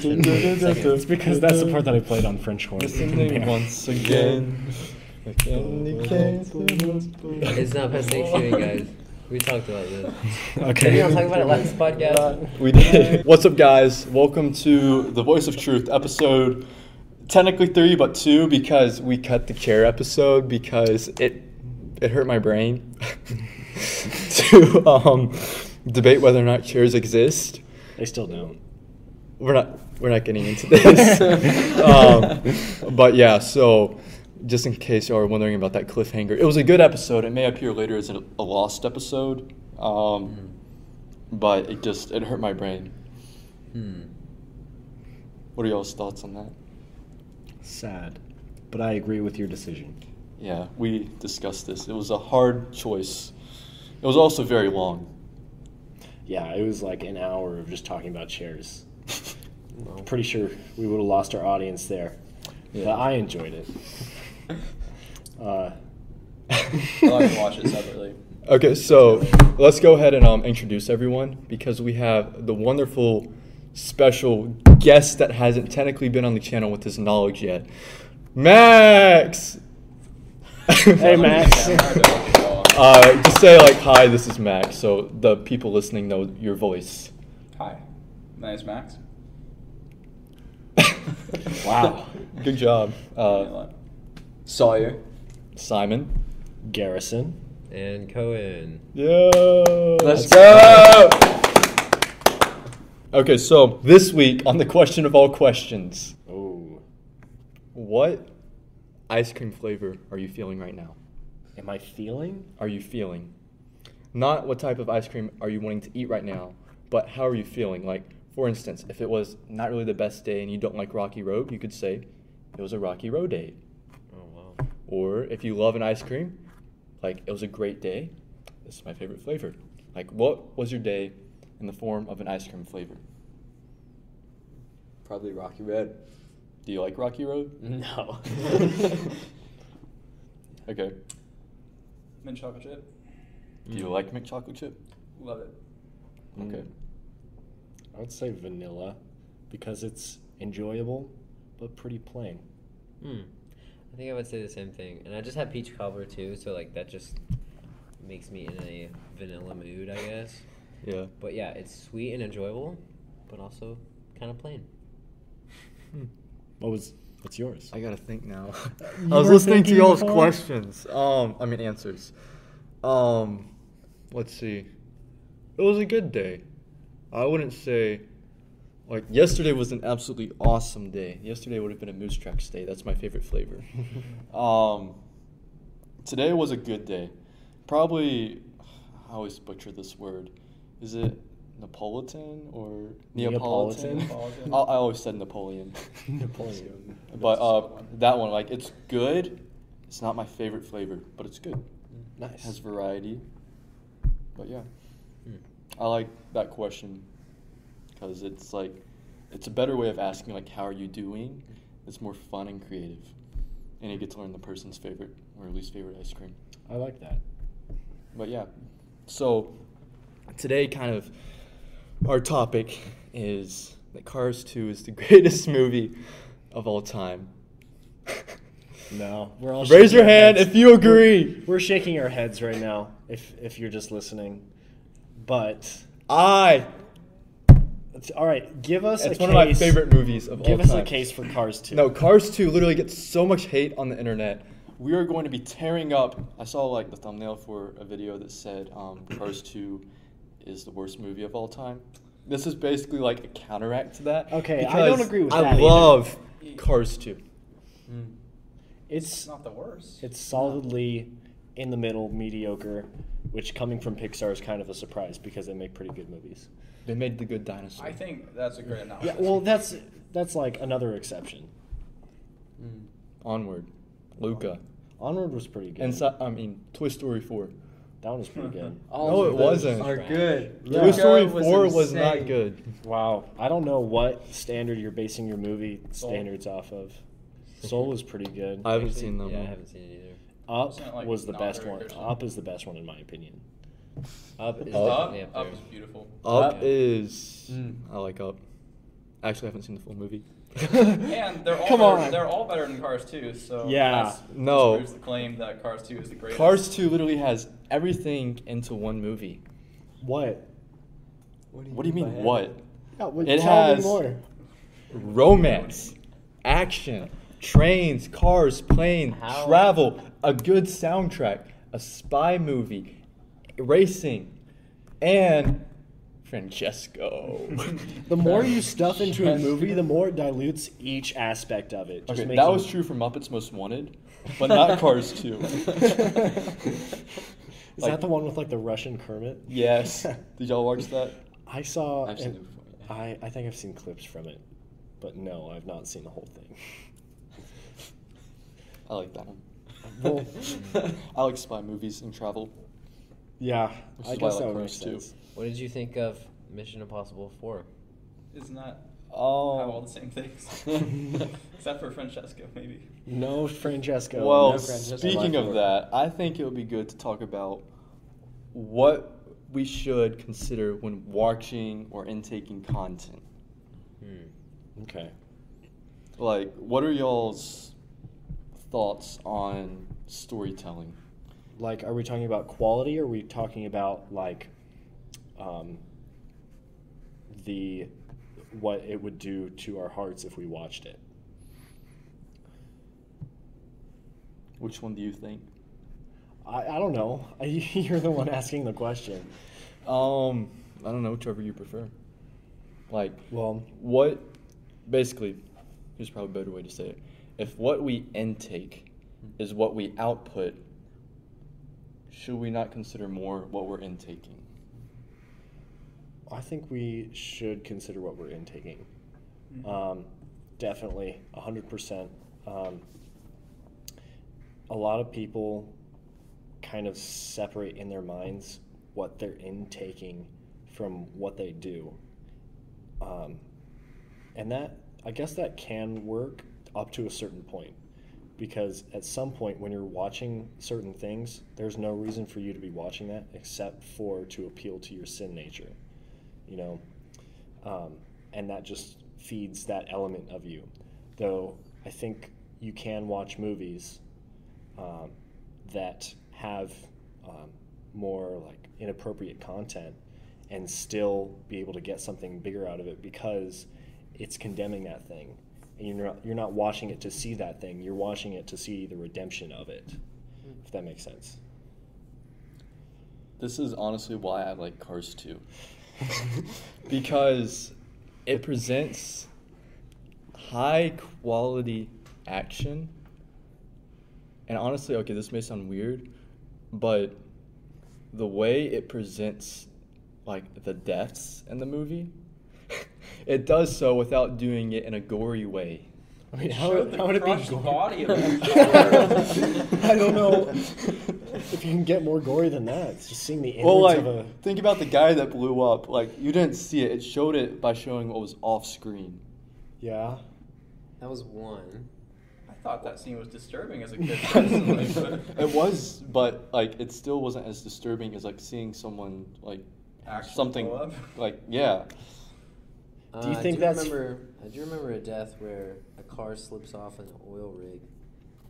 transition. It's because that's the part that I played on French horn. Once again. It's not past Thanksgiving, guys. We talked about this. Okay. Did we not talk about it last podcast? We did. What's up, guys? Welcome to the Voice of Truth episode. Technically three, but two because we cut the chair episode because it it hurt my brain to um, debate whether or not chairs exist. They still don't. We're not we're not getting into this. um, but yeah, so just in case y'all are wondering about that cliffhanger, it was a good episode. It may appear later as a, a lost episode, um, but it just it hurt my brain. Hmm. What are y'all's thoughts on that? Sad. But I agree with your decision. Yeah, we discussed this. It was a hard choice. It was also very long. Yeah, it was like an hour of just talking about chairs. I'm pretty sure we would have lost our audience there. Yeah. But I enjoyed it. Uh, I like to watch it separately. Okay, so let's go ahead and um, introduce everyone because we have the wonderful special guest that hasn't technically been on the channel with his knowledge yet, Max. Hey, Max. uh, just say like hi. This is Max, so the people listening know your voice. Hi, my name's Max. wow. Good job, uh, Sawyer. Simon. Garrison. And Cohen. Yeah. Let's go! Okay, so this week on the question of all questions, Oh. what ice cream flavor are you feeling right now? Am I feeling? Are you feeling? Not what type of ice cream are you wanting to eat right now, but how are you feeling? Like, for instance, if it was not really the best day and you don't like Rocky Road, you could say it was a Rocky Road day. Oh, wow. Or if you love an ice cream, like it was a great day, this is my favorite flavor. Like, what was your day in the form of an ice cream flavor? Probably Rocky Road. Do you like Rocky Road? No. Okay. Mint chocolate chip. Do you like mint chocolate chip? Love it. Okay. I would say vanilla because it's enjoyable but pretty plain. Hmm. I think I would say the same thing. And I just had peach cobbler too, so like that just makes me in a vanilla mood, I guess. Yeah. But yeah, it's sweet and enjoyable, but also kind of plain. What was what's yours? I gotta think now. I was listening to y'all's before? questions. Um, I mean answers. Um, let's see. It was a good day. I wouldn't say, like yesterday was an absolutely awesome day. Yesterday would have been a moose tracks day. That's my favorite flavor. um, today was a good day. Probably, I always butcher this word. Is it Napolitan or Neapolitan? Neapolitan? I, I always said Napoleon. Napoleon. But uh, that one, like, it's good. It's not my favorite flavor, but it's good. It Nice. has variety. But yeah, Hmm. I like that question because it's like, it's a better way of asking, like, how are you doing? It's more fun and creative. And you get to learn the person's favorite or least favorite ice cream. I like that. But yeah, so today, kind of, our topic is that Cars 2 is the greatest movie of all time. No, we're all Raise your hand heads. if you agree. We're shaking our heads right now. If if you're just listening, but I. all right, give us. It's a one of my favorite movies of all time. Give us a case for Cars 2. No, Cars 2 literally gets so much hate on the internet. We are going to be tearing up. I saw like the thumbnail for a video that said um, Cars 2 is the worst movie of all time. This is basically like a counteract to that. Okay, I don't agree with I that either. love Cars 2. It's It's not the worst. it's solidly in the middle, mediocre, which coming from Pixar is kind of a surprise because they make pretty good movies. They made the good dinosaur. I think that's a great analysis. Yeah, well, that's that's like another exception. Hmm. Onward, Luca, Onward was pretty good. and so, I mean Toy Story 4. that one was pretty good. No, it wasn't. are good. Yeah. Toy Story Luca 4 was was not good. Wow, I don't know what standard you're basing your movie standards off of. Soul was pretty good. I haven't Actually, seen them. Yeah, I haven't seen it either. Up Wasn't like, was the best one. Up is the best one in my opinion. Up is Up? Up, up up there. is beautiful. Up Yeah. is Mm. I like Up. Actually, I haven't seen the full movie. And they're all Come better, on. they're all better than Cars 2, so Yeah. that's, No. proves the claim that Cars 2 is the greatest. Cars 2 literally has everything into one movie. What? What do you mean, what? Yeah, what It has- more. Romance, action, trains, cars, plane, How- travel, a good soundtrack, a spy movie, racing, and Francesco. The more you stuff into a movie, the more it dilutes each aspect of it. Just okay, makes that it- was true for Muppets Most Wanted, but not Cars 2. Is Like- that the one with like the Russian Kermit? yes. Did y'all watch that? I saw. I've seen it before, yeah. I I think I've seen clips from it, but no, I've not seen the whole thing. I like that one. Well- I like spy movies and travel. Yeah, Which I is why I guess like that would make Cars too. sense. What did you think of Mission Impossible 4? Isn't that Oh. have all the same things? Except for Francesco, maybe. No Francesco. Well, no Francesco. speaking of that, I think it would be good to talk about what we should consider when watching or intaking content. Hmm. Okay. Like, what are y'all's thoughts on storytelling? Like, are we talking about quality or are we talking about like um, the what it would do to our hearts if we watched it? Which one do you think? I, I don't know. You're the one asking the question. Um, I don't know, whichever you prefer. Like, Well, what basically here's probably a better way to say it if what we intake is what we output should we not consider more what we're intaking I think we should consider what we're intaking. Mhm. Um, definitely, 100%. Um, a lot of people kind of separate in their minds what they're intaking from what they do. Um, and that, I guess that can work up to a certain point. Because at some point, when you're watching certain things, there's no reason for you to be watching that except for to appeal to your sin nature you know, um, and that just feeds that element of you. Though I think you can watch movies um, that have um, more like inappropriate content and still be able to get something bigger out of it because it's condemning that thing. And you're not, you're not watching it to see that thing, you're watching it to see the redemption of it, hmm. if that makes sense. this is honestly why i like cars 2 because it presents high quality action. And honestly okay this may sound weird but the way it presents like the deaths in the movie it does so without doing it in a gory way I mean, how, showed the how would it be? crushed gory? body of a I don't know if you can get more gory than that. It's just seeing the innards well like of a. think about the guy that blew up like you didn't see it it showed it by showing what was off screen Yeah. That was one. I thought that scene was disturbing as a kid. it was but like it still wasn't as disturbing as like seeing someone like Actually something blow up? like yeah Do you Uh, think I do that's- Remember, I do remember a death where a car slips off an oil rig,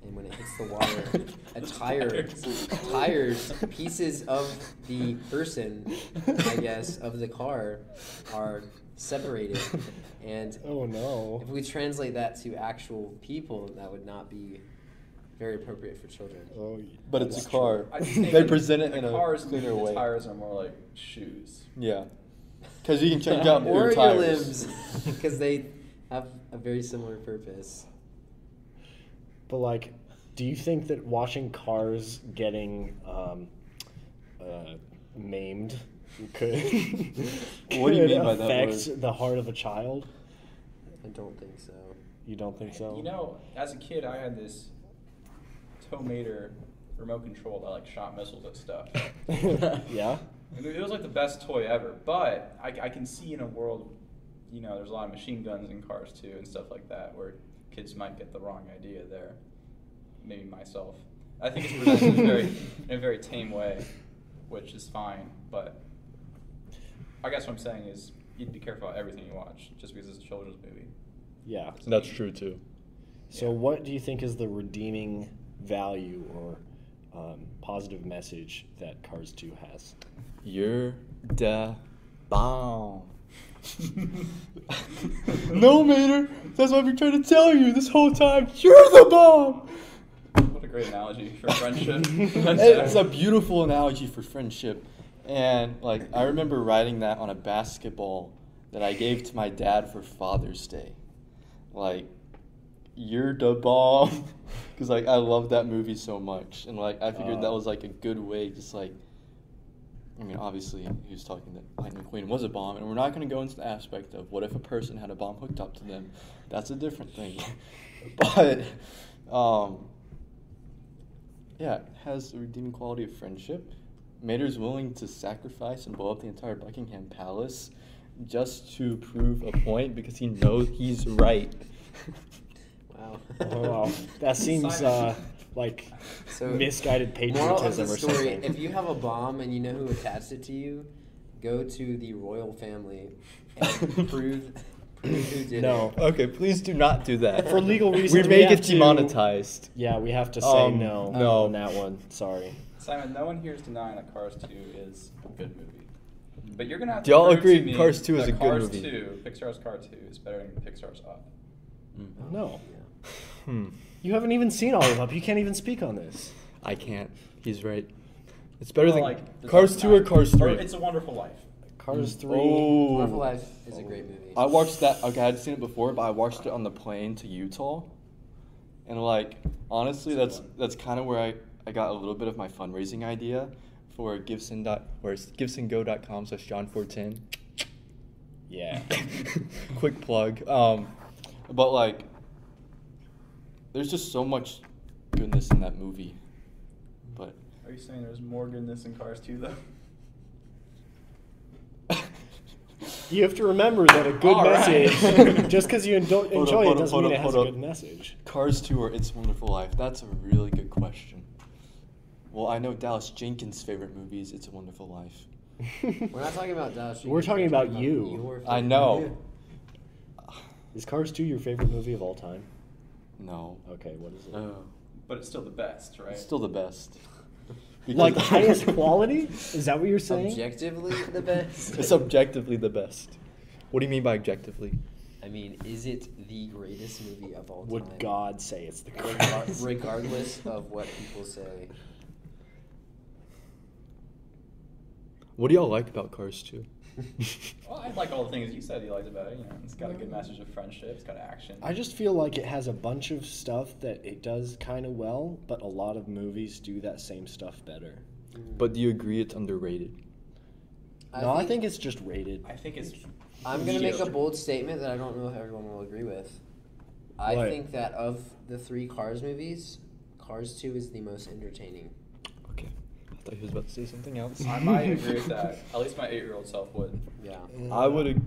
and when it hits the water, a tire, tires, pieces of the person, I guess, of the car, are separated, and Oh no. if we translate that to actual people, that would not be very appropriate for children. Oh, but it's a car I just think they present it the in a cars, cleaner the way tires are more like shoes. yeah because you can change out or your your tires limbs, because they have a very similar purpose. But like, do you think that watching cars getting um, uh, maimed could, What do you could mean by that affect word? the heart of a child? I don't think so. You don't think so? You know, as a kid, I had this Tow Mater remote control that like shot missiles at stuff. yeah. And It was like the best toy ever, but I, I can see in a world, you know, there's a lot of machine guns in Cars 2 and stuff like that, where kids might get the wrong idea there. Maybe myself. I think it's presented in a very in a very tame way, which is fine. But I guess what I'm saying is, you'd be careful about everything you watch just because it's a children's movie. Yeah. That's true too. So, Yeah. what do you think is the redeeming value or um, positive message that Cars 2 has? You're the bomb. no, Mater. That's what I've been trying to tell you this whole time. You're the bomb. What a great analogy for friendship. it's a beautiful analogy for friendship. And like I remember writing that on a basketball that I gave to my dad for Father's Day. Like you're the bomb cuz like I love that movie so much and like I figured that Uh. was like a good way just like I mean obviously he was talking that Lightning queen was a bomb and we're not going to go into the aspect of what if a person had a bomb hooked up to them. That's a different thing. but um yeah, it has the redeeming quality of friendship. Mater's willing to sacrifice and blow up the entire Buckingham Palace just to prove a point because he knows he's right. Wow. Oh, wow. That seems uh, like So, misguided Moral of patriotism the or story: something. If you have a bomb and you know who attached it to you, go to the royal family and prove prove who did it. No. okay, please do not do that. For legal reasons, we we may have get to- demonetized. yeah, we have to say Um, no, no. on that one. Sorry. Simon, no one here is denying that Cars 2 is a good movie. But you're gonna have Do y'all prove agree to me Cars 2 is that a good movie? Cars movie? 2, Pixar's Cars 2 is better than Pixar's Up. No. Yeah. Hmm. You haven't even seen all of them. You can't even speak on this. I can't. He's right. It's better Well, than like, Cars 2 or Cars 3. It's a Wonderful Life. Cars. 3. Oh. Wonderful Life is a great movie. I watched that. Okay, I had seen it before, but I watched it on the plane to Utah, and like honestly, that's that's kind of where I, I got a little bit of my fundraising idea for Gibson dot or it's gibsongo.com slash John four ten. Yeah. Quick plug. Um, but like, there's just so much goodness in that movie, mm-hmm. but Are you saying there's more goodness in Cars 2, though? You have to remember that a good All right. message, just because you endo- Hold up, enjoy it, up, doesn't hold mean up, it has a good message. Cars 2 or It's a Wonderful Life? That's a really good question. Well, I know Dallas Jenkins' favorite movie is It's a Wonderful Life. We're not talking about Dallas. We're Jenkins, talking about you. I know. movie. Is Cars 2 your favorite movie of all time? No. Okay, what is it? Uh, But it's still the best, right? It's still the best. like highest quality? Is that what you're saying? Objectively, the best. it's objectively the best. What do you mean by objectively? I mean, is it the greatest movie of all Would time? Would God say it's the greatest? regardless of what people say. What do y'all like about Cars 2? Well, I like all the things you said you liked about it. You know, it's got a good mm-hmm. message of friendship. It's got action. I just feel like it has a bunch of stuff that it does kind of well, but a lot of movies do that same stuff better. Mm. But do you agree it's underrated? no, I think it's just rated. I think it's. I'm gonna make a bold statement that I don't know if everyone will agree with. I What? think that of the three Cars movies, Cars 2 is the most entertaining. Okay. I thought he was about to say something else. I might agree with that. At least my eight-year-old self would. Yeah. I would. ag-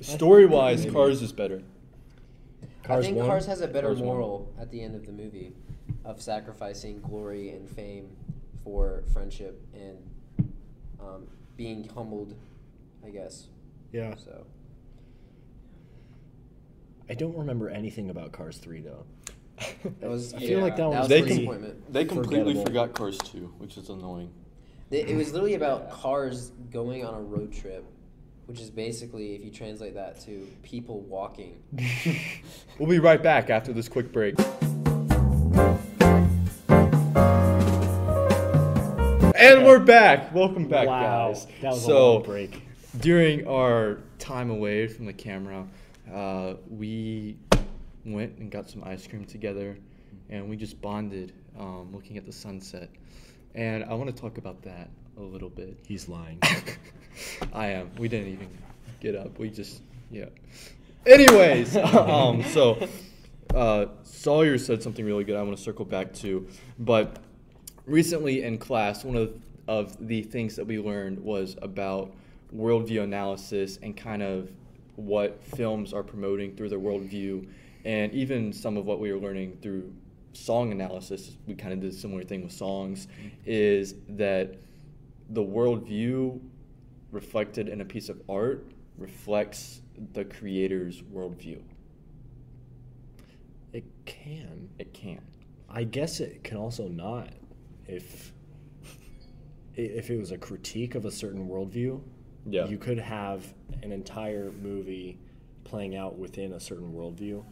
Story wise, Maybe. Cars is better. Cars I think one? Cars has a better Cars one. moral at the end of the movie of sacrificing glory and fame for friendship and um, being humbled, I guess. Yeah. So I don't remember anything about Cars 3 though. That was I feel like that one that was was They a com- disappointment. They completely forgot Cars 2, which is annoying. It, it was literally about cars going on a road trip, which is basically, if you translate that to people walking. we'll be right back after this quick break. And we're back. Welcome back, wow, guys. that was so, a long break. during our time away from the camera, uh, we went and got some ice cream together, and we just bonded, um, looking at the sunset. And I want to talk about that a little bit. He's lying. I am. We didn't even get up. We just, yeah. Anyways, um, so uh, Sawyer said something really good. I want to circle back to, but recently in class, one of of the things that we learned was about worldview analysis and kind of what films are promoting through their worldview, and even some of what we were learning through song analysis. We kind of did a similar thing with songs. Mm-hmm. Is that the worldview reflected in a piece of art reflects the creator's worldview? It can. It can. I guess it can also not. If if it was a critique of a certain worldview, Yeah. you could have an entire movie playing out within a certain worldview,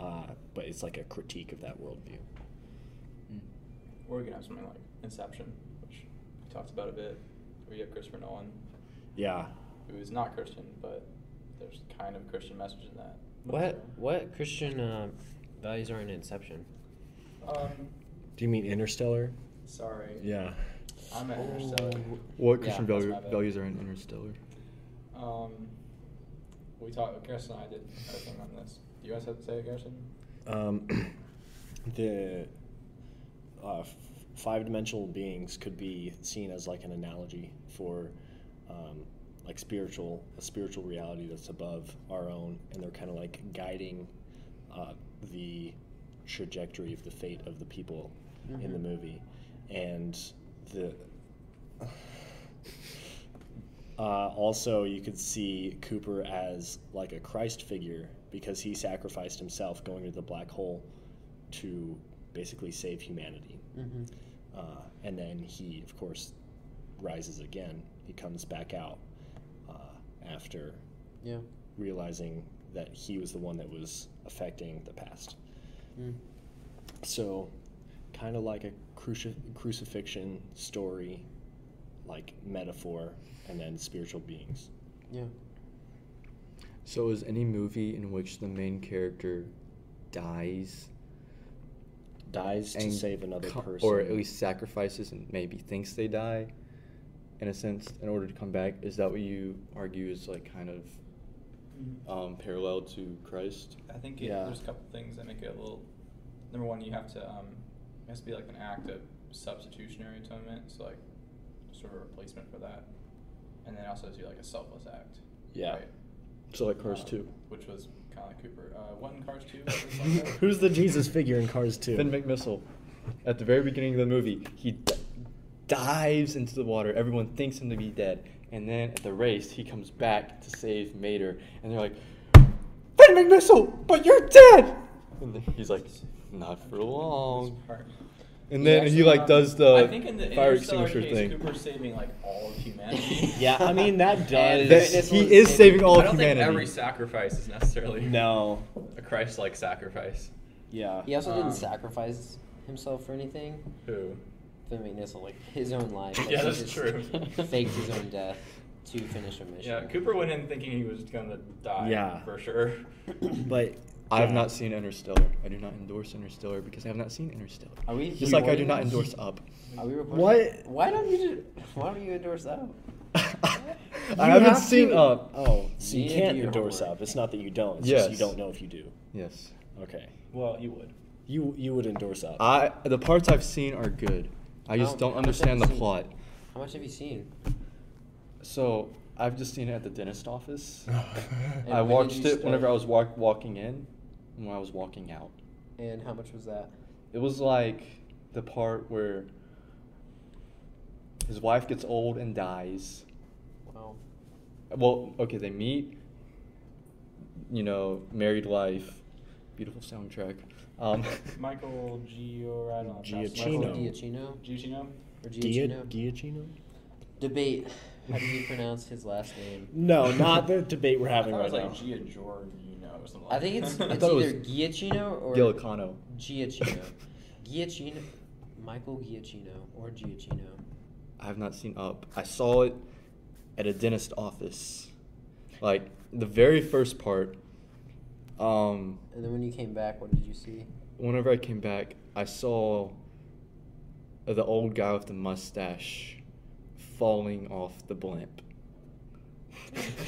uh, but it's like a critique of that worldview. Or we can have something like Inception, which we talked about a bit, where you have Christopher Nolan, Yeah. who is not Christian, but there's kind of a Christian message in that. What what Christian uh, values are in Inception? Um, Do you mean Interstellar? sorry. Yeah. I'm at Interstellar. What Christian that's value, values are in Interstellar? Um, we talked. Chris and I did a thing on this. Do you guys have to say it, Garrison? Um, the uh, f- five-dimensional beings could be seen as like an analogy for um, like spiritual a spiritual reality that's above our own, and they're kind of like guiding uh, the trajectory of the fate of the people in the Mhm. movie, and the. Uh, also, you could see Cooper as like a Christ figure because he sacrificed himself going into the black hole to basically save humanity. Mm-hmm. Uh, and then he, of course, rises again. He comes back out uh, after Yeah. realizing that he was the one that was affecting the past. Mm. So, kind of like a cruci- crucifixion story, like metaphor, and then spiritual beings. Yeah. So is any movie in which the main character dies Dies to save another co- person. or at least sacrifices and maybe thinks they die, in a sense, in order to come back? Is that what you argue is like kind of um, parallel to Christ? I think it, Yeah. there's a couple things that make it a little. Number one, you have to. Um, it has to be like an act of substitutionary atonement, so like sort of a replacement for that, and then also do like a selfless act. Yeah. right? So like Cars Um, two. which was kind of like Cooper. Uh, what in Cars two? was like that? Who's the Jesus figure in Cars 2? Finn McMissile, at the very beginning of the movie, he d- dives into the water. Everyone thinks him to be dead, and then at the race, he comes back to save Mater, and they're like, "Finn McMissile, but you're dead!" And he's like, "Not for long." This part. And then he actually, like does the I think in the fire Interstellar extinguisher case, thing. Cooper's saving like all of humanity. Yeah, I mean, that does. That- Witness he was is saving- saving all I of don't humanity. think every sacrifice is necessarily No. a Christ-like sacrifice. Yeah. He also didn't Um, sacrifice himself for anything. Who? Finn McNichol, like his own life. Like, Yeah, he that's just true. Faked his own death to finish a mission. Yeah, Cooper went in thinking he was gonna die. Yeah. for sure. But I have not seen Interstellar. I do not endorse Interstellar because I have not seen Interstellar. Are we Just like I do not endorse Up. Are we recording? What? Why don't you? Do, why don't you endorse Up? I haven't have seen to- Up. Oh, so you need can't your endorse homework. up. It's not that you don't. It's just you Yes. don't know if you do. Yes. Okay. Well, you would. You you would endorse up. I the parts I've seen are good. I just Oh, don't understand the seen? plot. How much have you seen? So I've just seen it at the dentist office. And I when did watched you it whenever I was walk, walking in, and when I was walking out. And how much was that? It was like the part where his wife gets old and dies. Wow. Well, okay, they meet. You know, married life, beautiful soundtrack. Um, Michael Gio, I don't know. if that's- Giacchino. Giacchino Giacchino. or Gia- Giacchino? Giacchino? Debate. How do you pronounce his last name? No, not the debate we're having thought right it now. was like Gia Giorgino or something. I think it's like it's thought it was either Giacchino or Gialicano. Giacchino. Giacchino. Michael Giacchino or Giacchino. I have not seen Up. I saw it at a dentist office. Like the very first part. Um, And then when you came back, what did you see? whenever I came back, I saw the old guy with the mustache falling off the blimp.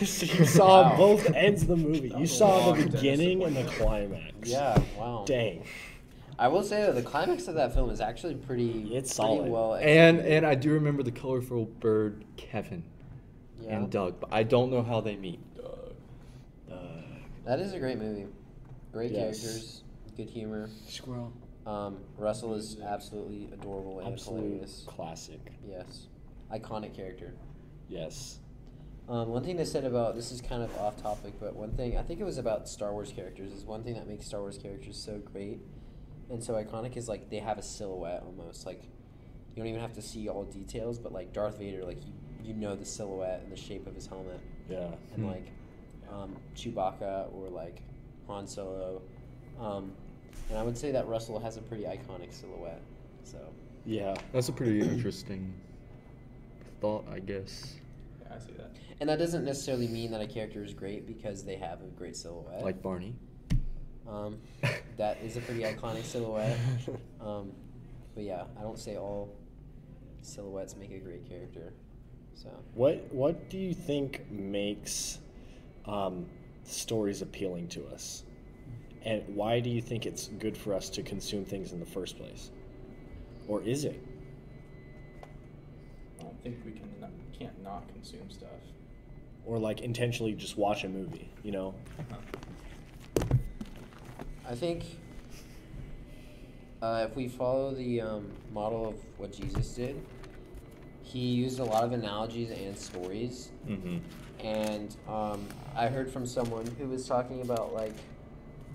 So you saw Wow. both ends of the movie. That You saw the beginning and the climax. Yeah. Wow. Dang. I will say that the climax of that film is actually pretty. It's pretty solid. well. And executed. and I do remember the colorful bird Kevin yeah. and Doug, but I don't know how they meet. Doug. Uh, That is a great movie. Great Yes. characters, good humor. Squirrel. Um, Russell is absolutely adorable and Absolute hilarious. classic. Yes, iconic character. Yes. Um, one thing they said about this is kind of off topic, but one thing I think it was about Star Wars characters is one thing that makes Star Wars characters so great and so iconic is like they have a silhouette almost like you don't even have to see all details, but like Darth Vader, like you, you know the silhouette and the shape of his helmet, Yeah. and Hmm. like um, Chewbacca or like Han Solo, um, and I would say that Russell has a pretty iconic silhouette. So Yeah. That's a pretty interesting thought, I guess. Yeah, I see that. and that doesn't necessarily mean that a character is great because they have a great silhouette. Like Barney. Um, that is a pretty iconic silhouette. Um, but yeah, I don't say all silhouettes make a great character. So What What do you think makes um, stories appealing to us, and why do you think it's good for us to consume things in the first place, or is it? I don't think we can not, can't not consume stuff. Or like intentionally just watch a movie, you know? I think uh, if we follow the um, model of what Jesus did, he used a lot of analogies and stories. Mm-hmm. And um, I heard from someone who was talking about like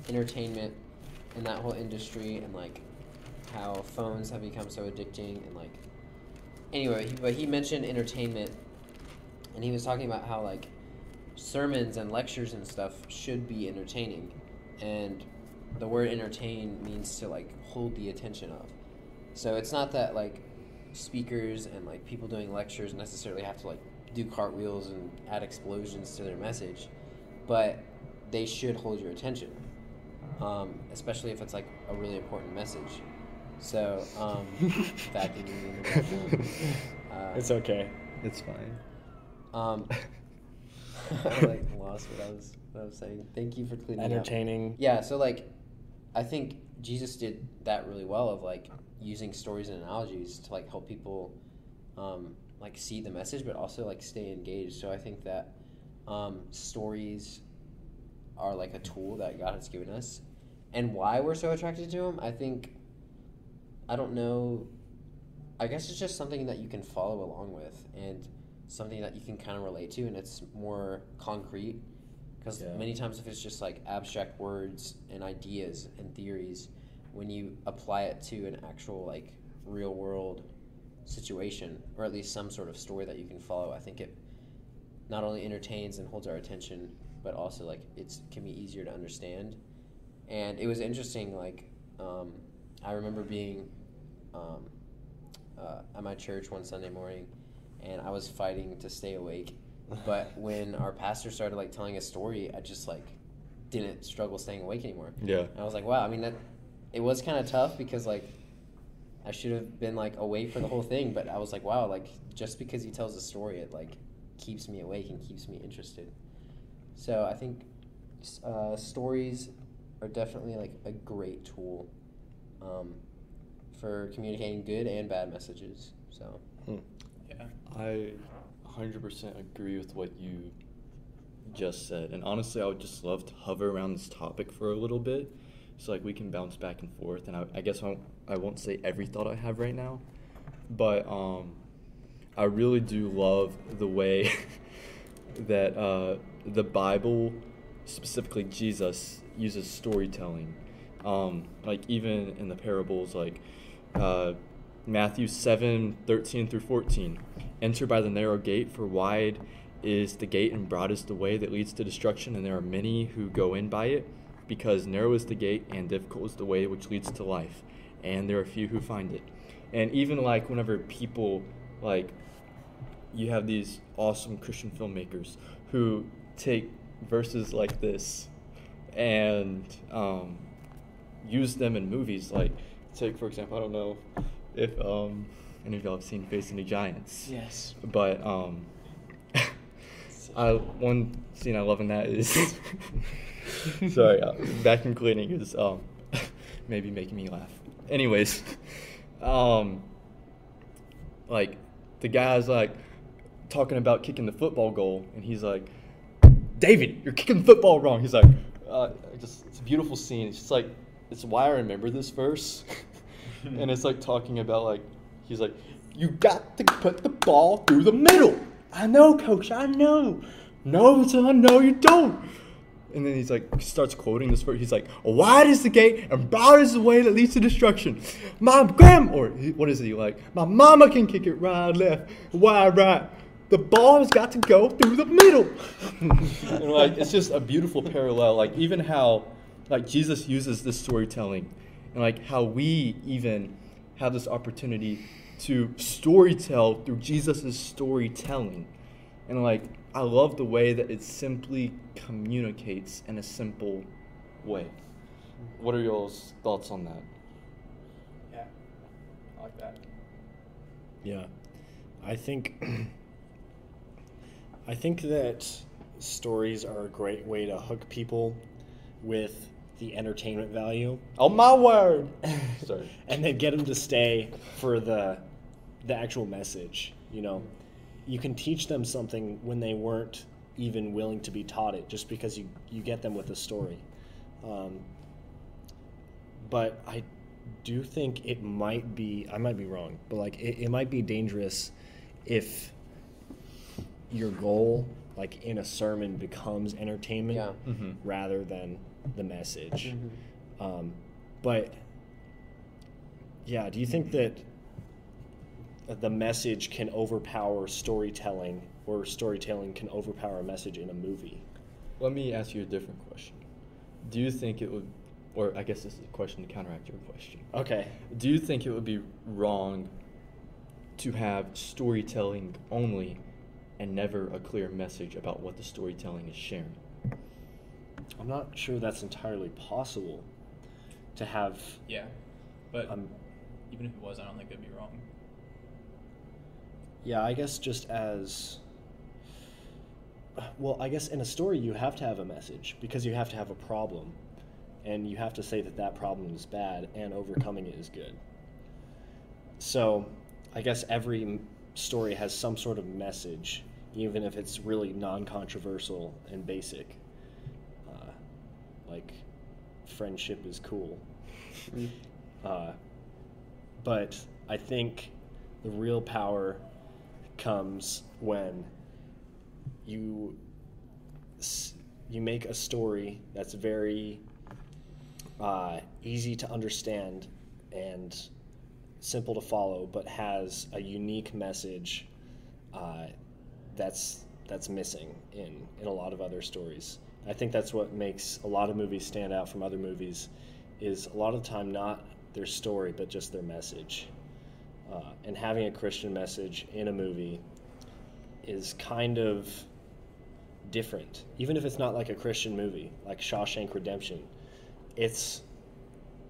entertainment and that whole industry and like how phones have become so addicting and like anyway, but he mentioned entertainment and he was talking about how like sermons and lectures and stuff should be entertaining and the word entertain means to like hold the attention of. So it's not that like speakers and like people doing lectures necessarily have to like do cartwheels and add explosions to their message but they should hold your attention um, especially if it's like a really important message so um, vacuuming in the background. Uh, it's okay. It's fine. um, I like lost what I was what I was saying. Thank you for cleaning up. Entertaining. Yeah, so like, I think Jesus did that really well of like using stories and analogies to like help people, um, like see the message, but also like stay engaged. So I think that um, stories are like a tool that God has given us, and why we're so attracted to them. I think I don't know. I guess it's just something that you can follow along with, and something that you can kind of relate to, and it's more concrete. Because Yeah. many times, if it's just like abstract words and ideas and theories, when you apply it to an actual like real world situation, or at least some sort of story that you can follow, I think it not only entertains and holds our attention, but also like it can be easier to understand. And it was interesting. Like um, I remember being um, uh, at my church one Sunday morning, and I was fighting to stay awake. But when our pastor started like telling a story, I just like didn't struggle staying awake anymore. Yeah. And I was like, wow. I mean that it was kind of tough because like I should have been like awake for the whole thing, but I was like, wow, like just because he tells a story, it like keeps me awake and keeps me interested. So I think uh, stories are definitely like a great tool um, for communicating good and bad messages. So Yeah. I 100% agree with what you just said. And honestly, I would just love to hover around this topic for a little bit. So like we can bounce back and forth. And I, I guess I won't, I won't say every thought I have right now. But um, I really do love the way that uh, the Bible, specifically Jesus, uses storytelling. Um, like even in the parables, like uh, Matthew 7 13 through 14. Enter by the narrow gate, for wide is the gate and broad is the way that leads to destruction, and there are many who go in by it, because narrow is the gate and difficult is the way which leads to life, and there are few who find it. And even like whenever people like you have these awesome Christian filmmakers who take verses like this and um, use them in movies. Like, take for example, I don't know if um, any of y'all have seen Facing the Giants. Yes. But um, I one scene I love in that is sorry, uh, vacuum cleaning is um maybe making me laugh. Anyways, um, like the guy's like talking about kicking the football goal, and he's like, "David, you're kicking the football wrong." He's like, uh, "Just it's a beautiful scene. It's just like it's why I remember this verse." and it's like talking about like he's like you got to put the ball through the middle I know, coach, I know. No, son, no, you don't. And then he's like, starts quoting this verse. He's like, "Wide is the gate, and broad is the way that leads to destruction. My grand, or what is he like? My mama can kick it right, left, wide, right. The ball has got to go through the middle." and like, it's just a beautiful parallel. Like even how, like Jesus uses this storytelling, and like how we even have this opportunity to storytell through Jesus' storytelling. And like I love the way that it simply communicates in a simple way. What are y'all's thoughts on that? Yeah, I like that. Yeah, I think I think that stories are a great way to hook people with the entertainment value, Oh my word! Sorry. and then get them to stay for the the actual message. You know, you can teach them something when they weren't even willing to be taught it, just because you you get them with a story. Um, but I do think it might be I might be wrong, but like it, it might be dangerous if your goal like in a sermon becomes entertainment Yeah. Mhm. rather than the message. Mhm. Um, but yeah, do you think that the message can overpower storytelling, or storytelling can overpower a message in a movie? Let me ask you a different question. Do you think it would, or I guess this is a question to counteract your question. Okay. Do you think it would be wrong to have storytelling only and never a clear message about what the storytelling is sharing? I'm not sure that's entirely possible to have. Yeah, but Um, even if it was, I don't think it'd be wrong. yeah, I guess just as. Well, I guess in a story you have to have a message because you have to have a problem, and you have to say that that problem is bad and overcoming it is good. So, I guess every story has some sort of message, even if it's really non-controversial and basic. Like, friendship is cool. Uh, but I think the real power comes when you you make a story that's very uh, easy to understand and simple to follow, but has a unique message uh, that's that's missing in in a lot of other stories. I think that's what makes a lot of movies stand out from other movies. Is a lot of the time not their story, but just their message. Uh, and having a Christian message in a movie is kind of different, even if it's not like a Christian movie, like Shawshank Redemption. It's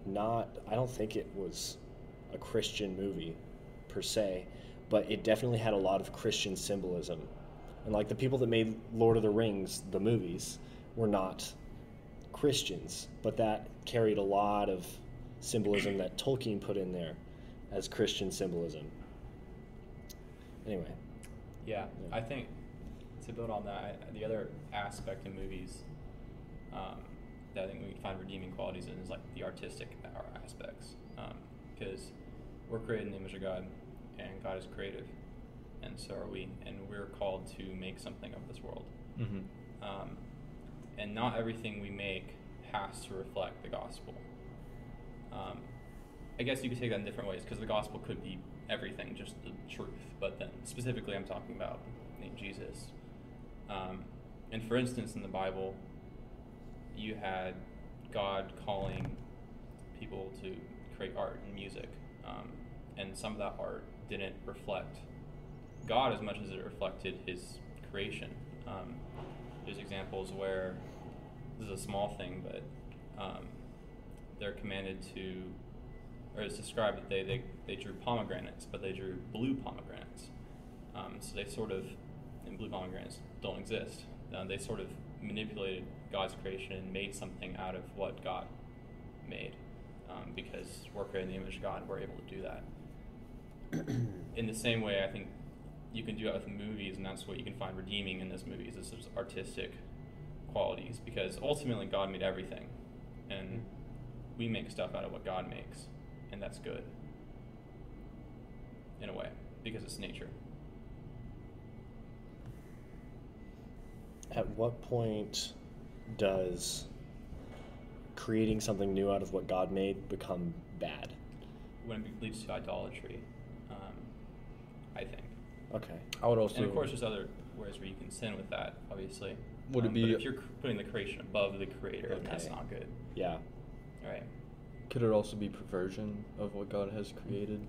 not. I don't think it was a Christian movie per se, but it definitely had a lot of Christian symbolism. And like the people that made Lord of the Rings, the movies, were not Christians, but that carried a lot of symbolism that Tolkien put in there as Christian symbolism. Anyway, Yeah, Yeah. I think to build on that, I- the other aspect in movies um, that I think we find redeeming qualities in is like the artistic a- aspects, because we're created in the image of God, and God is creative, and so are we, and we're called to make something of this world. Mm-hmm. um, and not everything we make has to reflect the gospel. Um, I guess you could take that in different ways because the gospel could be everything, just the truth. But then specifically, I'm talking about Jesus. Um, and for instance, in the Bible, you had God calling people to create art and music, um, and some of that art didn't reflect God as much as it reflected His creation. Um, there's examples where this is a small thing, but um, they're commanded to, or it's described that they, they, they drew pomegranates, but they drew blue pomegranates. Um, so they sort of, and blue pomegranates don't exist. Uh, they sort of manipulated God's creation and made something out of what God made. Um, because we're created in the image of God, we're able to do that. in the same way, I think you can do that with movies, and that's what you can find redeeming in those movies is those artistic qualities. Because ultimately, God made everything, and we make stuff out of what God makes, and that's good in a way because it's nature. At what point does creating something new out of what God made become bad? when it leads to idolatry, um, I think. Okay. I would also. and of course, there's other ways where you can sin with that, obviously. Would it Um, be- But if you're putting the creation above the creator, then that's not good. Yeah. Right. Could it also be perversion of what God has created?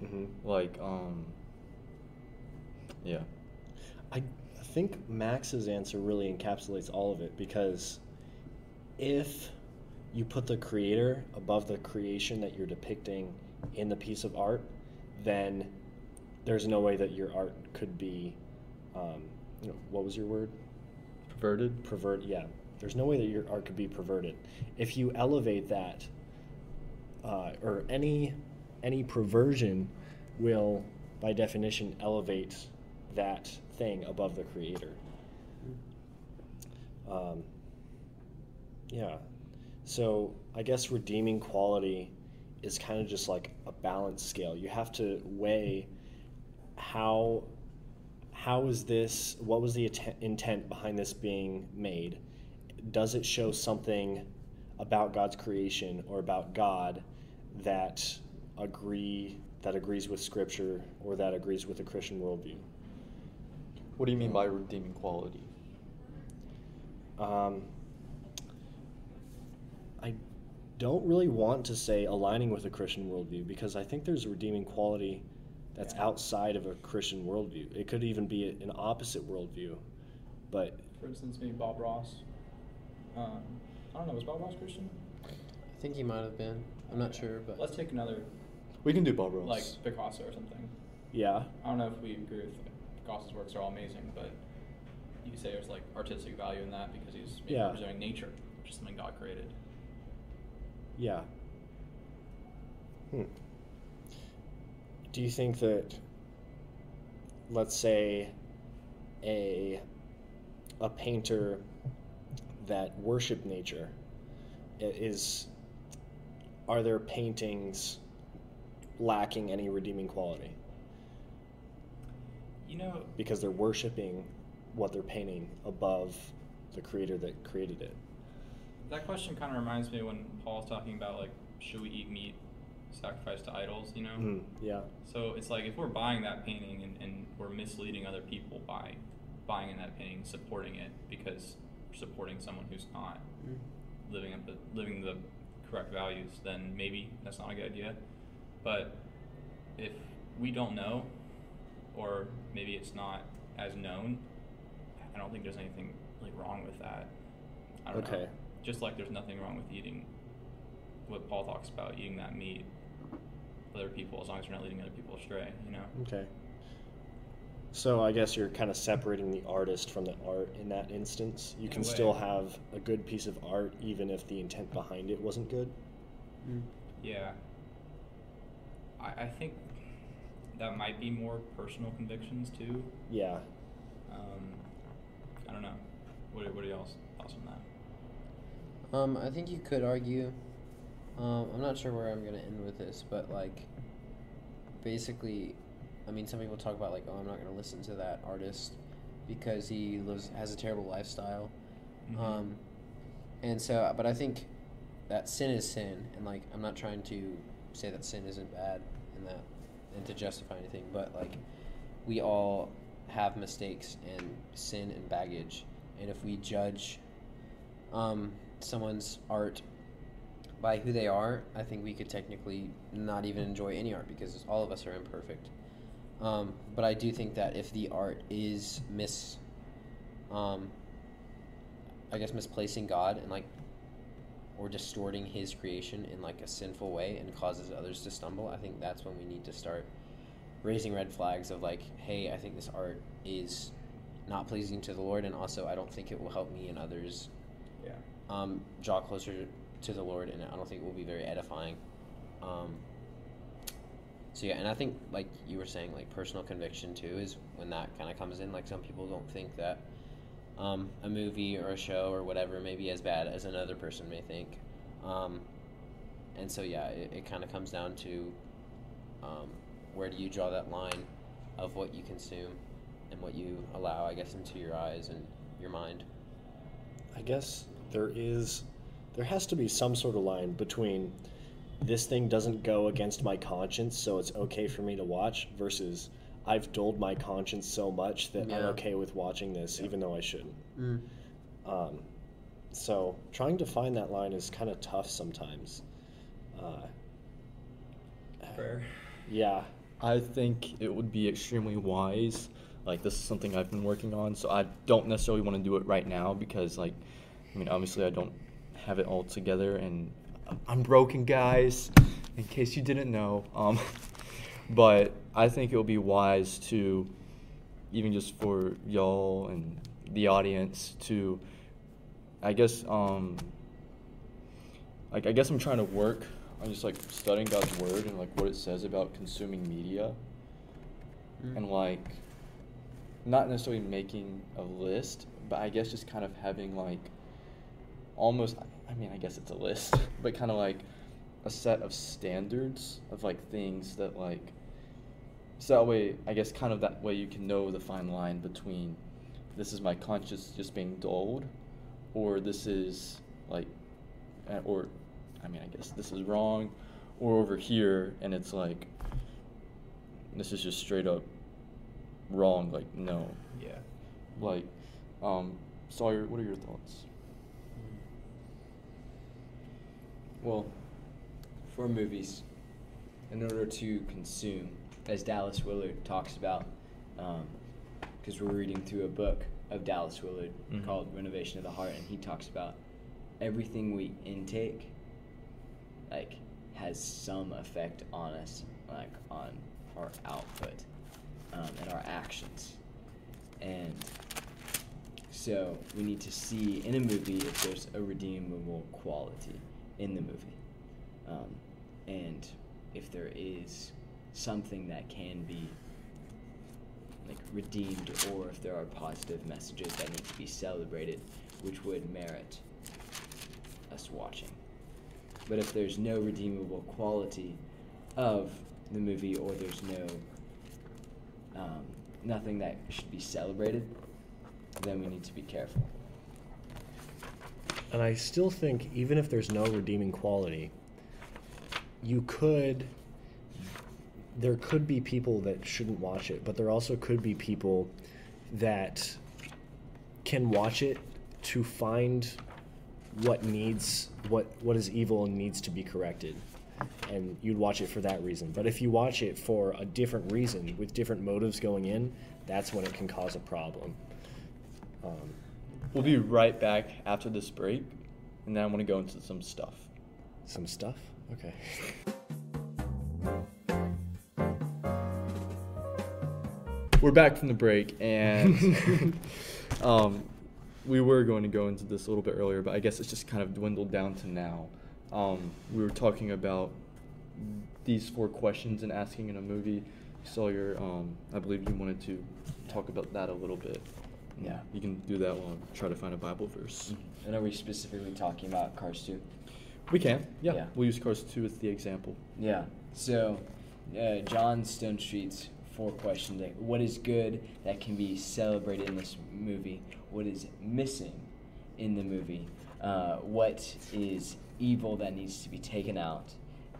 hmm Like, um. Yeah. I think Max's answer really encapsulates all of it because if you put the creator above the creation that you're depicting in the piece of art, then there's no way that your art could be, um, you know, what was your word? Perverted? Pervert. Yeah. There's no way that your art could be perverted. If you elevate that, uh, or any any perversion will, by definition, elevate that thing above the creator. Um, yeah. So I guess redeeming quality is kind of just like a balance scale. You have to weigh how how is this what was the intent behind this being made? Does it show something about God's creation or about God that agree that agrees with scripture or that agrees with the Christian worldview? What do you mean by redeeming quality? Um, I don't really want to say aligning with a Christian worldview because I think there's a redeeming quality that's Yeah. outside of a Christian worldview. It could even be an opposite worldview, but For instance, maybe Bob Ross. Um, I don't know. Was Bob Ross Christian? I think he might have been. I'm not sure, but Let's take another, We can do Bob Ross. like Picasso or something. yeah, I don't know if we agree with Picasso's works are all amazing, but you say there's like artistic value in that because he's maybe Yeah. representing nature, which is something God created. yeah. Hmm. Do you think that, let's say, a a painter that worship nature is are their paintings lacking any redeeming quality? You know, because they're worshiping what they're painting above the creator that created it. That question kind of reminds me when Paul's talking about like, should we eat meat sacrificed to idols? You know. Mm, yeah So it's like if we're buying that painting and, and we're misleading other people by buying in that painting, supporting it because we're supporting someone who's not Mm. living up the living the correct values, then maybe that's not a good idea. But if we don't know, or maybe it's not as known, I don't think there's anything really wrong with that. I don't know. Okay. Just like there's nothing wrong with eating what Paul talks about, eating that meat other people as long as you're not leading other people astray, you know? Okay. So I guess you're kind of separating the artist from the art in that instance. You In can way. still have a good piece of art even if the intent behind it wasn't good. Mm. Yeah. I, I think that might be more personal convictions too. Yeah. Um, I don't know. What, what are y'all's thoughts on that? Um, I think you could argue. Um, I'm not sure where I'm gonna end with this, but like, basically, I mean, some people talk about like, oh, I'm not gonna listen to that artist because he lives has a terrible lifestyle. Mhm. Um, and so, but I think that sin is sin, and like, I'm not trying to say that sin isn't bad and that and to justify anything, but like, we all have mistakes and sin and baggage, and if we judge um, someone's art by who they are, I think we could technically not even enjoy any art because all of us are imperfect. Um, but I do think that if the art is mis, um, I guess misplacing God and like, or distorting His creation in like a sinful way and causes others to stumble, I think that's when we need to start raising red flags of like, hey, I think this art is not pleasing to the Lord, and also I don't think it will help me and others Yeah. um, draw closer to the Lord, and I don't think it will be very edifying. Um, so yeah, and I think like you were saying, like personal conviction too is when that kind of comes in. Like some people don't think that um, a movie or a show or whatever may be as bad as another person may think, um, and so yeah, it, it kind of comes down to um, where do you draw that line of what you consume and what you allow, I guess, into your eyes and your mind. I guess there is, there has to be some sort of line between this thing doesn't go against my conscience, so it's okay for me to watch, versus I've dulled my conscience so much that I'm okay with watching this, even though I shouldn't. Mm. Um, so trying to find that line is kind of tough sometimes. Uh, Fair. yeah, I think it would be extremely wise. Like this is something I've been working on, so I don't necessarily want to do it right now because, like, I mean, obviously I don't have it all together, and I'm broken, guys. In case you didn't know, um, but I think it would be wise to, even just for y'all and the audience, to, I guess, um, like I guess I'm trying to work on just like studying God's word and like what it says about consuming media Mm. and like not necessarily making a list, but I guess just kind of having like almost I mean I guess it's a list, but kind of like a set of standards of like things that like so that way I guess kind of that way you can know the fine line between this is my conscience just being dulled or this is like or I mean I guess this is wrong or over here and it's like this is just straight up wrong like no Yeah. like um Sawyer what are your thoughts Well, for movies, in order to consume, as Dallas Willard talks about, because we're reading through a book of Dallas Willard Mhm. called Renovation of the Heart, and he talks about everything we intake, like, has some effect on us, like on our output um, and our actions, and so we need to see in a movie if there's a redeemable quality in the movie. Um, and if there is something that can be like redeemed or if there are positive messages that need to be celebrated which would merit us watching. But if there's no redeemable quality of the movie or there's no um, nothing that should be celebrated, then we need to be careful. And I still think, even if there's no redeeming quality, you could. There could be people that shouldn't watch it, but there also could be people that can watch it to find what needs what what is evil and needs to be corrected and you'd watch it for that reason but if you watch it for a different reason with different motives going in that's when it can cause a problem um, we'll be right back after this break and then I want to go into some stuff. Some stuff? Okay. We're back from the break and um, we were going to go into this a little bit earlier but i guess it's just kind of dwindled down to now. Um, we were talking about these four questions and asking in a movie. Sawyer um, i believe you wanted to talk about that a little bit Yeah. you can do that while I try to find a bible verse and are we specifically talking about cars 2 we can yeah, Yeah. we'll use cars 2 as the example Yeah. So, uh, John Stonestreet's four questions: like, what is good that can be celebrated in this movie? What is missing in the movie? Uh, what is evil that needs to be taken out?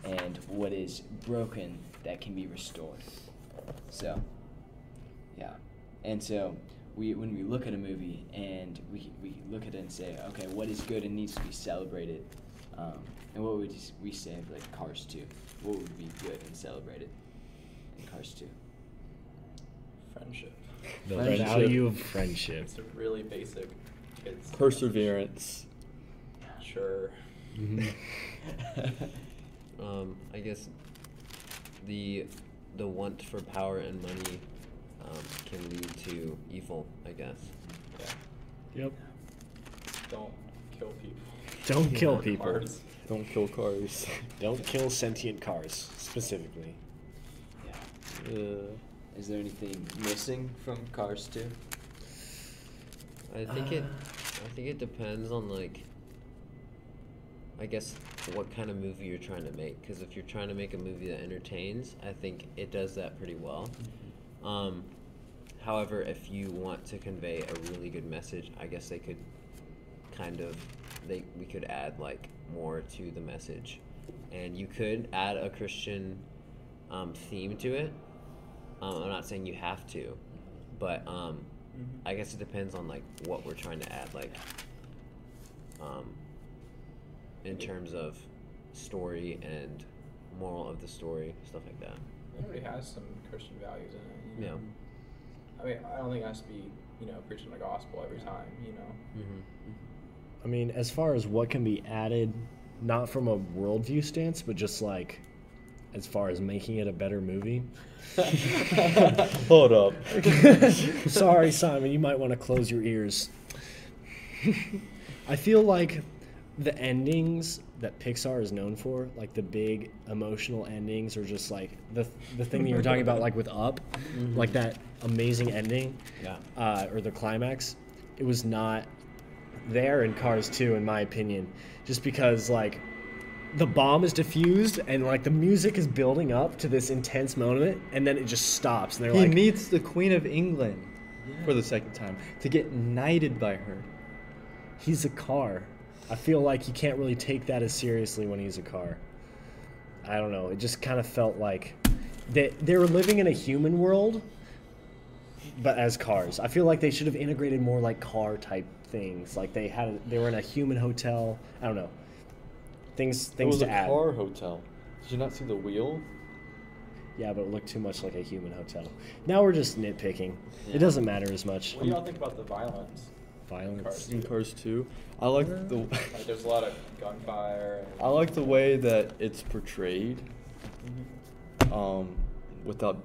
And what is broken that can be restored? So, yeah. And so, we when we look at a movie and we, we look at it and say, okay, what is good and needs to be celebrated? Um, and what would we say for like Cars 2? What would be good and celebrated in Cars 2? Friendship. the Friendship. value of friendship It's a really basic. It's perseverance Sure. Um, I guess the the want for power and money um, can lead to evil. I guess. Yeah. yep Don't kill people. don't kill people cars. don't kill cars don't kill sentient cars specifically Yeah. uh, Is there anything missing from Cars 2? I think it. I think it depends on like. I guess what kind of movie you're trying to make. Because if you're trying to make a movie that entertains, I think it does that pretty well. Um, However, if you want to convey a really good message, I guess they could kind of they we could add like more to the message, and you could add a Christian um, theme to it. Um, I'm not saying you have to, but um, I guess it depends on like what we're trying to add, like um, in terms of story and moral of the story, stuff like that. It already has some Christian values in it. You Yeah. I mean, I don't think it has to be, you know, preaching the gospel every time, you know. Mm-hmm. I mean, as far as what can be added, not from a worldview stance, but just like as far as making it a better movie. Hold up. Sorry, Simon, you might want to close your ears. I feel like the endings that Pixar is known for, like the big emotional endings, or just like the the thing that you were talking about, like with Up, like that amazing ending, Yeah. uh, or the climax. It was not there in Cars 2, in my opinion, just because like the bomb is diffused and like the music is building up to this intense moment, and then it just stops, and they're He like, he meets the Queen of England for the second time to get knighted by her. he's a car. I feel like you can't really take that as seriously when he's a car. I don't know. It just kind of felt like they they were living in a human world, but as cars. I feel like they should have integrated more like car type things. Like they had they were in a human hotel. I don't know. Things things It was to a add. car hotel. Did you not see the wheel? Yeah, but it looked too much like a human hotel. Now we're just nitpicking. Yeah. It doesn't matter as much. What do y'all think about the violence? Violence. Cars. In Cars 2. I like the Like, there's a lot of gunfire. And, I like the way that it's portrayed. Um, without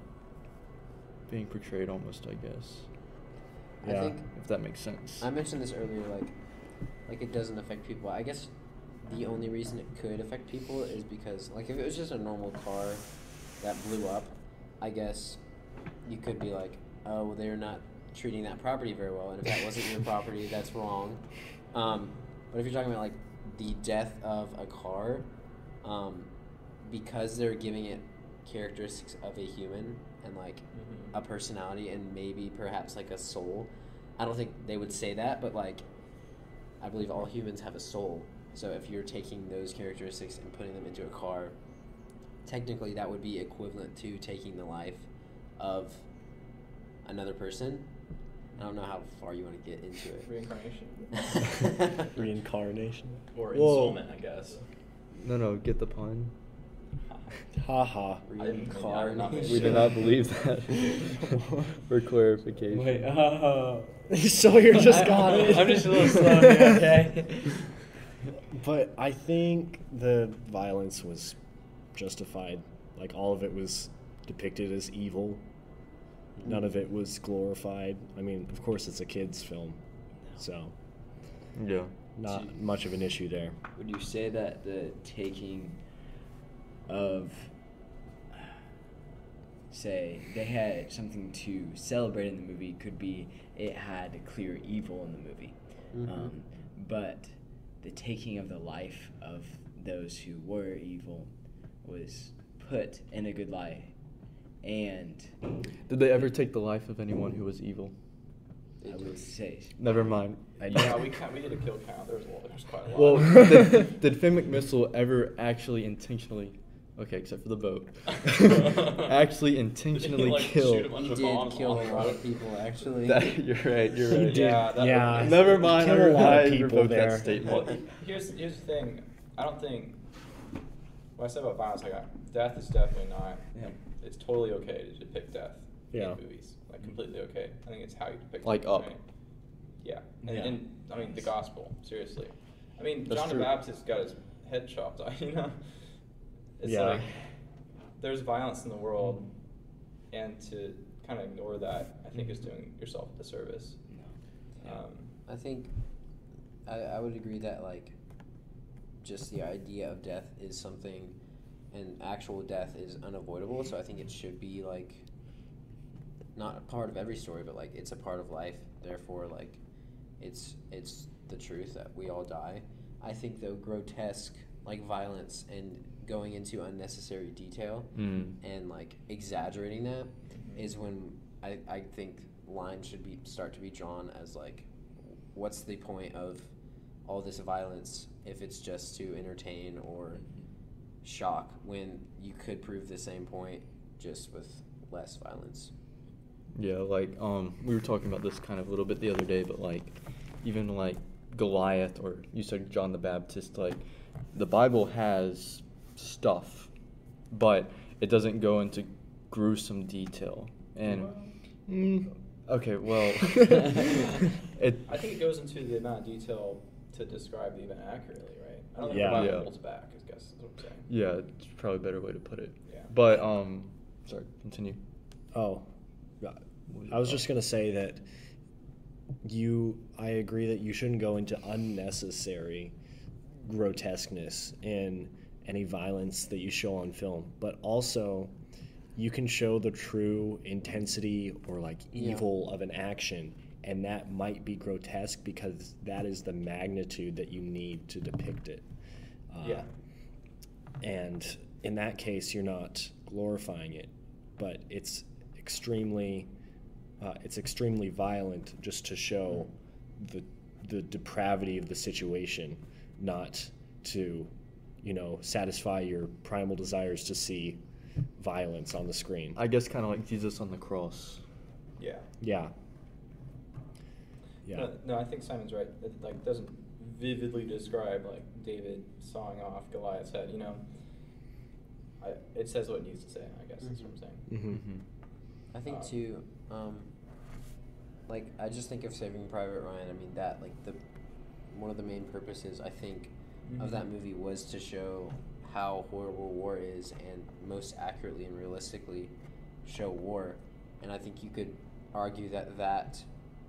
being portrayed almost, I guess. I Yeah. think If that makes sense. I mentioned this earlier, like, like it doesn't affect people. I guess the only reason it could affect people is because, like, if it was just a normal car that blew up, I guess you could be like, oh, they're not treating that property very well, and if that wasn't your property, that's wrong. Um, but if you're talking about like the death of a car, um, because they're giving it characteristics of a human and like Mhm. a personality and maybe perhaps like a soul. I don't think they would say that, but like I believe all humans have a soul. So if you're taking those characteristics and putting them into a car, technically that would be equivalent to taking the life of another person. I don't know how far you want to get into it. Reincarnation. Reincarnation. Or Whoa. ensoulment, I guess. no, no, get the pun. Haha. I didn't- I did not make We did not believe that. For clarification. Wait, uh, so you're just got it. I'm just a little slow here, okay? But I think the violence was justified. Like all of it was depicted as evil. None of it was glorified. I mean, of course, it's a kids' film, so Yeah. not much of an issue there. Would you say that the taking of, say, they had something to celebrate in the movie could be it had clear evil in the movie, Mhm. um, but the taking of the life of those who were evil was put in a good light, and Did they ever take the life of anyone who was evil? I would say Never mind. I yeah, we count, we did a kill count. There was a lot. There was quite a lot. Well, did, did Finn McMissile ever actually intentionally, okay, except for the boat, actually intentionally like, kill? shoot a bunch He of did kill a lot of people, actually. That, you're right. You're He right. did. Yeah, that- yeah. Never mind. I, Kill a lot of people there. that statement. Well, here's here's the thing. I don't think what I said about violence. Like, I- death is definitely not. Yeah. It's totally okay to depict death Yeah. in movies. Like completely okay. I think it's how you depict. Like it, Up. right? Yeah. And, Yeah. and I mean the gospel. Seriously. I mean That's John the Baptist got his head chopped off. You know. It's Yeah. like there's violence in the world, and to kind of ignore that, I think is doing yourself a disservice. Um, I think I, I would agree that like just the idea of death is something and actual death is unavoidable so I think it should be like not a part of every story but like it's a part of life therefore like it's it's the truth that we all die I think though grotesque like violence and going into unnecessary detail Mm. and like exaggerating that is when I, I think lines should be start to be drawn as like, what's the point of all this violence if it's just to entertain or shock when you could prove the same point just with less violence. Yeah, like um, we were talking about this kind of a little bit the other day, but like even like Goliath or you said John the Baptist, like the Bible has stuff, but it doesn't go into gruesome detail. And mm, okay, well, it I think it goes into the amount of detail to describe the event accurately, right? I don't think Yeah. the Bible Yeah. holds back. I guess is what I'm saying. yeah, it's probably a better way to put it. Yeah. But um, sorry, continue. Oh, I was just gonna say that you. I agree that you shouldn't go into unnecessary grotesqueness in any violence that you show on film, but also you can show the true intensity or like Yeah. evil of an action and that might be grotesque because that is the magnitude that you need to depict it Uh, Yeah. and in that case you're not glorifying it but it's extremely uh, it's extremely violent just to show the the depravity of the situation not to you know satisfy your primal desires to see violence on the screen I guess kind of like Jesus on the cross. Yeah. yeah yeah No, no, I think Simon's right. It like doesn't vividly describe like David sawing off Goliath's head. You know, I, it says what it needs to say. I guess that's what I'm saying. hmm Mm-hmm. I think Um, too, um, like I just think of Saving Private Ryan. I mean that like the one of the main purposes I think of Mhm. that movie was to show how horrible war is and most accurately and realistically show war. And I think you could argue that that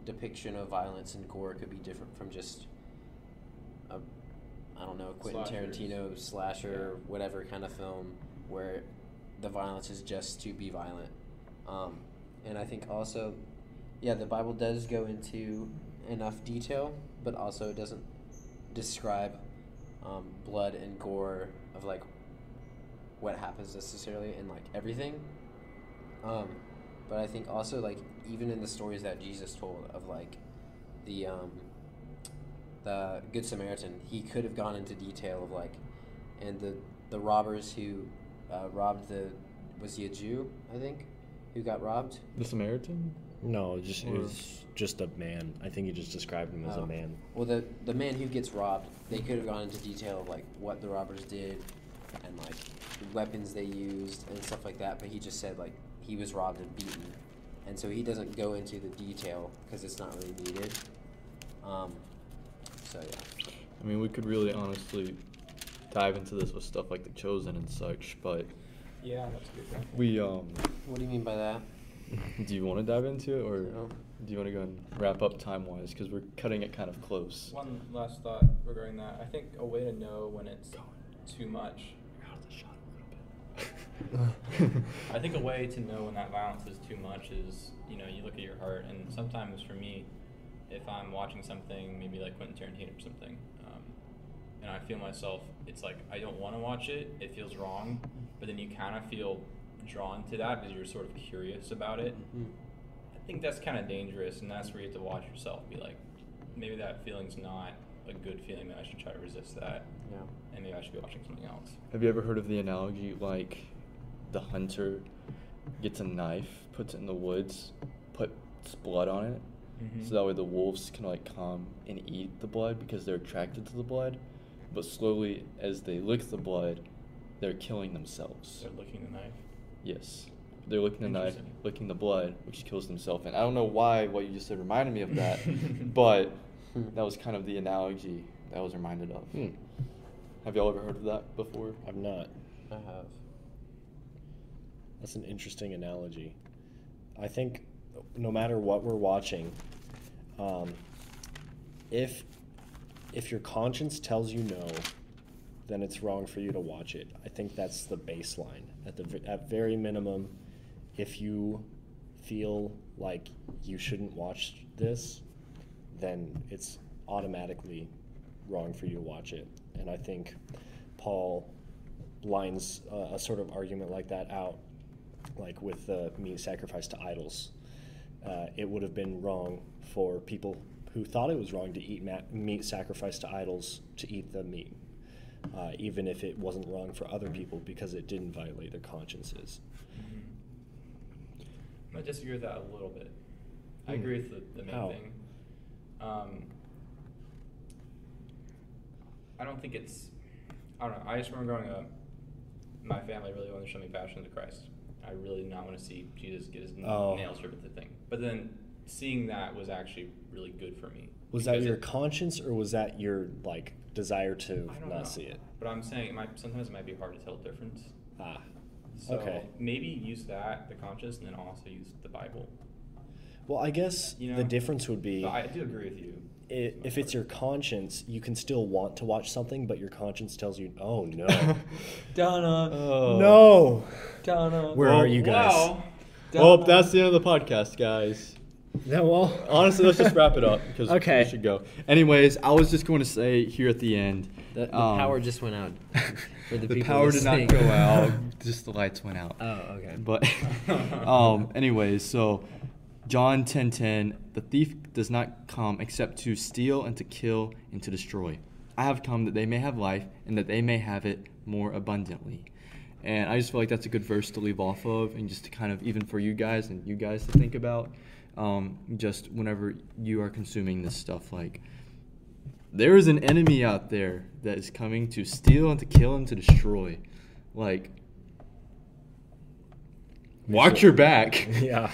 depiction of violence and gore could be different from just a I don't know Quentin Slashers. Tarantino slasher Yeah. whatever kind of film where the violence is just to be violent. Um, and I think also, yeah, the Bible does go into enough detail, but also it doesn't describe um, blood and gore of like what happens necessarily in like everything. Um, but I think also like even in the stories that Jesus told of like the um, the Good Samaritan, he could have gone into detail of like, and the the robbers who uh, robbed the was he a Jew? I think who got robbed. The Samaritan. no just it was just a man i think he just described him as Oh. a man Well, the the man who gets robbed, they could have gone into detail of like what the robbers did and like the weapons they used and stuff like that. But he just said like he was robbed and beaten, and so he doesn't go into the detail because it's not really needed. Um, so yeah. I mean, we could really honestly dive into this with stuff like The Chosen and such, but Yeah, that's a good point. we um. What do you mean by that? Do you want to dive into it, or No. do you want to go and wrap up time wise? Because we're cutting it kind of close. One last thought regarding that. I think a way to know when it's too much. Out of the shot a little bit. I think a way to know when that violence is too much is, you know, you look at your heart, and sometimes for me, if I'm watching something, maybe like Quentin Tarantino or something, um, and I feel myself, it's like I don't want to watch it, it feels wrong, but then you kind of feel drawn to that because you're sort of curious about it. Mhm. I think that's kind of dangerous, and that's where you have to watch yourself. Be like, maybe that feeling's not a good feeling. That I should try to resist that, Yeah. and maybe I should be watching something else. Have you ever heard of the analogy like the hunter gets a knife, puts it in the woods, puts blood on it, Mhm. so that way the wolves can like come and eat the blood because they're attracted to the blood, but slowly as they lick the blood, they're killing themselves. They're licking the knife. Yes. They're licking the knife, licking the blood, which kills themselves. And I don't know why what you just said reminded me of that, but that was kind of the analogy that I was reminded of. Hmm. Have y'all ever heard of that before? i've not I have. That's an interesting analogy. I think no matter what we're watching, um, if if your conscience tells you no, then it's wrong for you to watch it. I think that's the baseline. At the at very minimum, if you feel like you shouldn't watch this, then it's automatically wrong for you to watch it. And I think Paul lines a sort of argument like that out, like with the meat sacrifice to idols. uh, it would have been wrong for people who thought it was wrong to eat ma- meat sacrificed to idols to eat the meat, uh, even if it wasn't wrong for other people because it didn't violate their consciences. I disagree with that a little bit. I Hmm. agree with the, the main How? thing. Um, I don't think it's. I don't know. I just remember growing up, my family really wanted to show me Passion to Christ. I really did not want to see Jesus get his Oh. nails ripped at the thing. But then seeing that was actually really good for me. Was that your it- conscience or was that your like desire to don't know. see it? But I'm saying it might sometimes it might be hard to tell the difference. Ah, So Okay. maybe use that, the conscience, and then also use the Bible. well, I guess You know, the difference would be I do agree with you. I if it's your conscience, you can still want to watch something, but your conscience tells you, "Oh no, Donna. Oh. no." Donna. Where Well, are you guys? Wow. Well, that's the end of the podcast, guys. Yeah, well, Honestly, let's just wrap it up because Okay. we should go. Anyways, I was just going to say here at the end, The, the um, power just went out. The, the people power did not go out, just the lights went out. Oh, okay. But, um, anyways, so John 10:10, the thief does not come except to steal and to kill and to destroy. I have come that they may have life and that they may have it more abundantly. And I just feel like that's a good verse to leave off of, and just to kind of even for you guys and you guys to think about, um, just whenever you are consuming this stuff, like there is an enemy out there that is coming to steal and to kill and to destroy. Like, watch your back. yeah.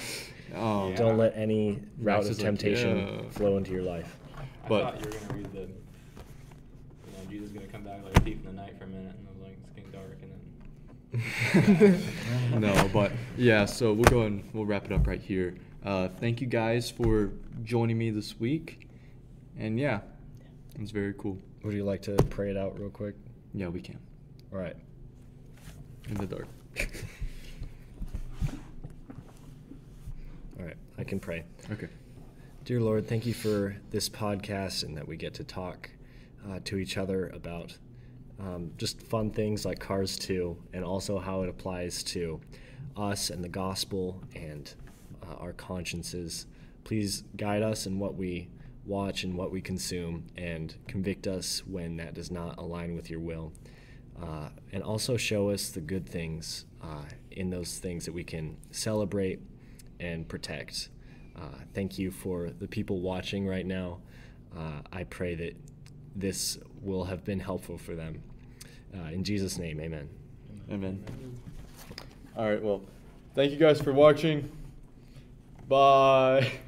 Um, Don't let any Max route of is like, temptation yeah. flow into your life. I But- thought you were gonna read the, you know, Jesus is gonna come back like a thief in the night for a minute, and I was like, it's getting dark, and then. no, but yeah, so we'll go and we'll wrap it up right here. Uh, thank you guys for joining me this week. And yeah, it was very cool. Would you like to pray it out real quick? Yeah, we can. All right. In the dark. All right. I can pray. Okay. Dear Lord, thank you for this podcast and that we get to talk uh, to each other about um, just fun things like Cars 2 and also how it applies to us and the gospel and uh, our consciences. Please guide us in what we watch and what we consume and convict us when that does not align with your will. Uh, and also show us the good things uh, in those things that we can celebrate and protect. Uh, thank you for the people watching right now. Uh, I pray that this will have been helpful for them. Uh, in Jesus' name, amen. Amen. All right, well, thank you guys for watching. Bye.